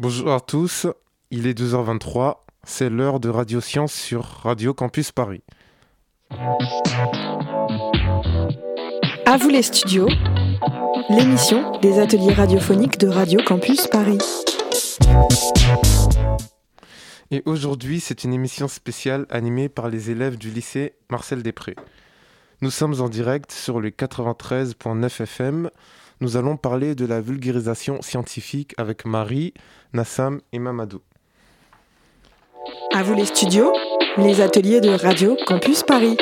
Bonjour à tous, il est 2h23, c'est l'heure de Radio Science sur Radio Campus Paris. À vous les studios, l'émission des ateliers radiophoniques de Radio Campus Paris. Et aujourd'hui, c'est une émission spéciale animée par les élèves du lycée Marcel Després. Nous sommes en direct sur le 93.9 FM nous allons parler de la vulgarisation scientifique avec Marie, Nassam et Mamadou. À vous les studios, les ateliers de Radio Campus Paris.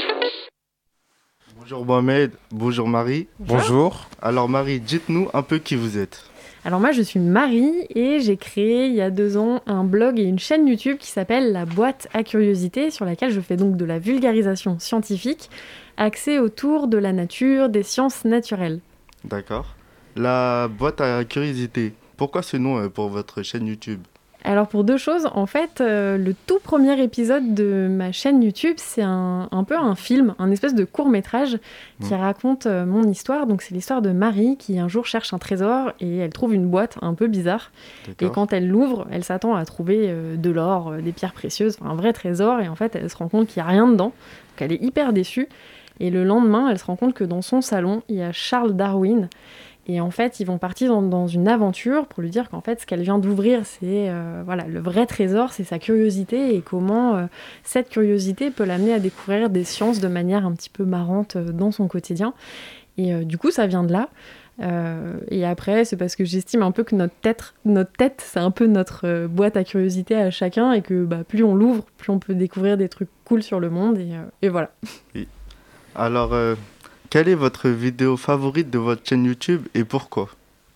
Bonjour Mohamed, bonjour Marie. Bonjour. Alors Marie, dites-nous un peu qui vous êtes. Alors moi je suis Marie et j'ai créé il y a deux ans un blog et une chaîne YouTube qui s'appelle La boîte à curiosité sur laquelle je fais donc de la vulgarisation scientifique axée autour de la nature, des sciences naturelles. D'accord. La boîte à curiosité. Pourquoi ce nom euh, pour votre chaîne YouTube? Alors pour deux choses, en fait, euh, le tout premier épisode de ma chaîne YouTube, c'est un, peu un film, un espèce de court métrage qui mmh. raconte euh, mon histoire. Donc c'est l'histoire de Marie qui un jour cherche un trésor et elle trouve une boîte un peu bizarre. Et quand elle l'ouvre, elle s'attend à trouver de l'or, des pierres précieuses, un vrai trésor. Et en fait, elle se rend compte qu'il n'y a rien dedans. Donc elle est hyper déçue. Et le lendemain, elle se rend compte que dans son salon, il y a Charles Darwin et en fait, ils vont partir dans, une aventure pour lui dire qu'en fait, ce qu'elle vient d'ouvrir, c'est euh, voilà, le vrai trésor, c'est sa curiosité et comment euh, cette curiosité peut l'amener à découvrir des sciences de manière un petit peu marrante euh, dans son quotidien. Et du coup, ça vient de là. et après, c'est parce que j'estime un peu que notre tête, notre tête, c'est un peu notre boîte à curiosité à chacun et que bah, plus on l'ouvre, plus on peut découvrir des trucs cool sur le monde. Et, et voilà. Alors quelle est votre vidéo favorite de votre chaîne YouTube et pourquoi?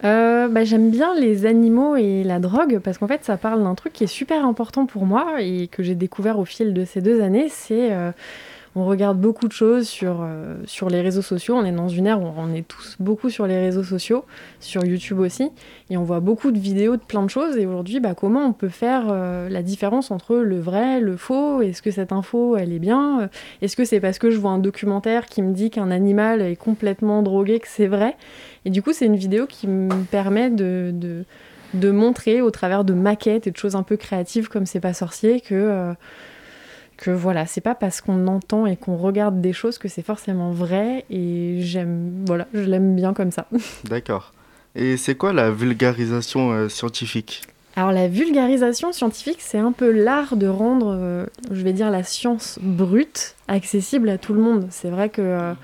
Euh, bah, J'aime bien les animaux et la drogue parce qu'en fait ça parle d'un truc qui est super important pour moi et que j'ai découvert au fil de ces deux années, c'est euh, on regarde beaucoup de choses sur, euh, sur les réseaux sociaux. On est dans une ère où on est tous beaucoup sur les réseaux sociaux, sur YouTube aussi, et on voit beaucoup de vidéos de plein de choses. Et aujourd'hui, bah, comment on peut faire euh, la différence entre le vrai, le faux? Est-ce que cette info, elle est bien? Est-ce que c'est parce que je vois un documentaire qui me dit qu'un animal est complètement drogué que c'est vrai? Et du coup, c'est une vidéo qui me permet de, montrer au travers de maquettes et de choses un peu créatives comme C'est pas sorcier que... Euh, que voilà, c'est pas parce qu'on entend et qu'on regarde des choses que c'est forcément vrai et j'aime voilà, je l'aime bien comme ça. D'accord. Et c'est quoi la vulgarisation euh, scientifique? Alors la vulgarisation scientifique, c'est un peu l'art de rendre, euh, je vais dire, la science brute accessible à tout le monde. C'est vrai que euh,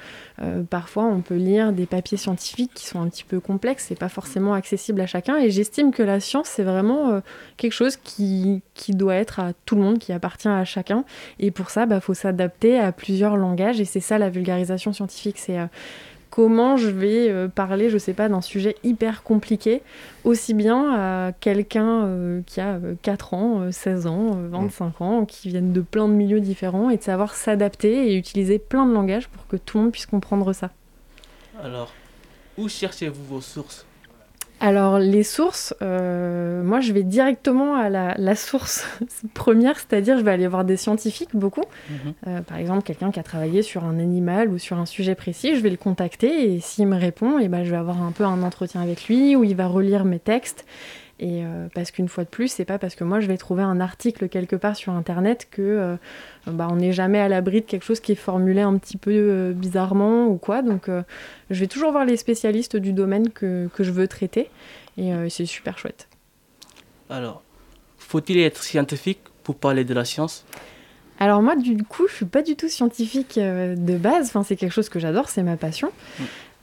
euh, parfois on peut lire des papiers scientifiques qui sont un petit peu complexes et pas forcément accessibles à chacun. Et j'estime que la science, c'est vraiment quelque chose qui, doit être à tout le monde, qui appartient à chacun. Et pour ça, il bah, faut s'adapter à plusieurs langages. Et c'est ça la vulgarisation scientifique. C'est comment je vais euh, parler, je sais pas, d'un sujet hyper compliqué, aussi bien à quelqu'un euh, qui a 4 euh, ans, 16 ans, 25 ans, qui viennent de plein de milieux différents, et de savoir s'adapter et utiliser plein de langages pour que tout le monde puisse comprendre ça. Alors, où cherchez-vous vos sources? Alors les sources, euh, moi je vais directement à la, source première, c'est-à-dire je vais aller voir des scientifiques beaucoup. Mhm. Euh, par exemple quelqu'un qui a travaillé sur un animal ou sur un sujet précis, je vais le contacter et s'il me répond, et eh ben, je vais avoir un peu un entretien avec lui où il va relire mes textes et euh, parce qu'une fois de plus, c'est pas parce que moi je vais trouver un article quelque part sur internet que euh, bah, on n'est jamais à l'abri de quelque chose qui est formulé un petit peu euh, bizarrement ou quoi. Donc je vais toujours voir les spécialistes du domaine que, que je veux traiter et c'est super chouette. Alors, faut-il être scientifique pour parler de la science? Alors moi, du coup, je suis pas du tout scientifique de base. Enfin, c'est quelque chose que j'adore, c'est ma passion.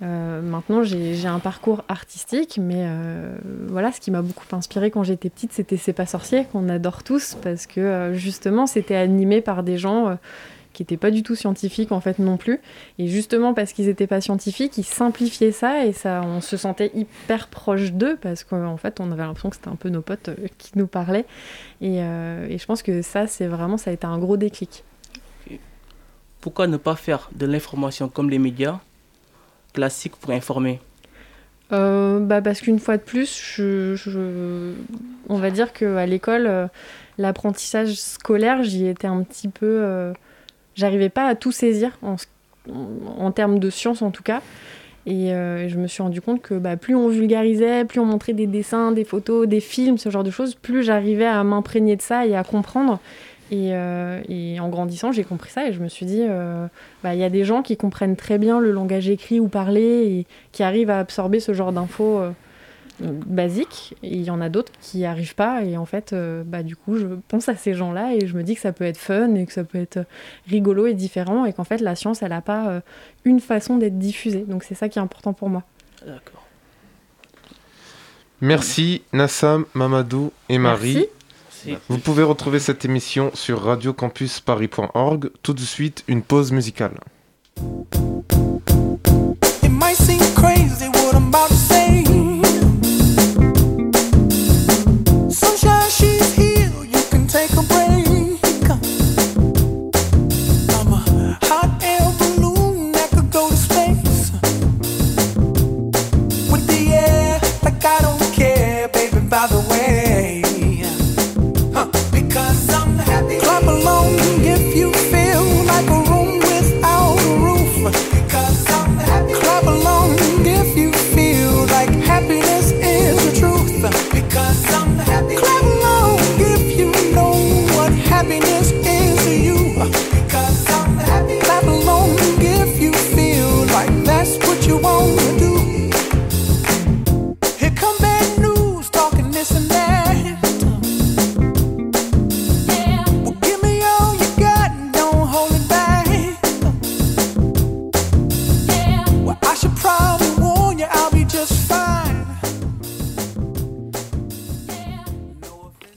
Euh, maintenant, j'ai un parcours artistique, mais euh, voilà, ce qui m'a beaucoup inspiré quand j'étais petite, c'était C'est pas sorcier, qu'on adore tous, parce que euh, justement, c'était animé par des gens qui n'étaient pas du tout scientifiques en fait non plus. Et justement, parce qu'ils n'étaient pas scientifiques, ils simplifiaient ça et ça, on se sentait hyper proche d'eux, parce qu'en fait, on avait l'impression que c'était un peu nos potes qui nous parlaient. Et, et, je pense que ça, c'est vraiment, ça a été un gros déclic. Pourquoi ne pas faire de l'information comme les médias classique pour informer? Euh, bah parce qu'une fois de plus, on va dire qu'à l'école, euh, l'apprentissage scolaire, j'y étais un petit peu... Euh, j'arrivais pas à tout saisir, en, termes de sciences en tout cas. Et je me suis rendu compte que bah, plus on vulgarisait, plus on montrait des dessins, des photos, des films, ce genre de choses, plus j'arrivais à m'imprégner de ça et à comprendre. Et, euh, et en grandissant, j'ai compris ça et je me suis dit, euh, bah, il y a des gens qui comprennent très bien le langage écrit ou parlé et qui arrivent à absorber ce genre d'infos basiques. Et il y en a d'autres qui n'y arrivent pas. Et en fait, bah, du coup, je pense à ces gens-là et je me dis que ça peut être fun et que ça peut être rigolo et différent et qu'en fait, la science, elle n'a pas une façon d'être diffusée. Donc c'est ça qui est important pour moi. D'accord. Merci Nassam, Mamadou et Marie. Merci. Merci. Vous pouvez retrouver cette émission sur radiocampusparis.org. Tout de suite, une pause musicale.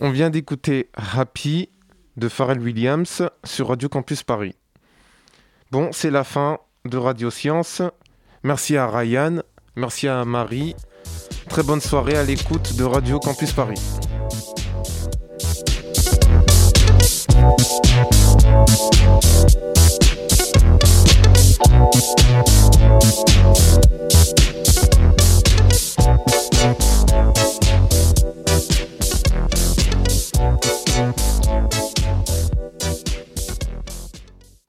On vient d'écouter Happy de Pharrell Williams sur Radio Campus Paris. Bon, c'est la fin de Radio Science. Merci à Ryan, merci à Marie. Très bonne soirée à l'écoute de Radio Campus Paris.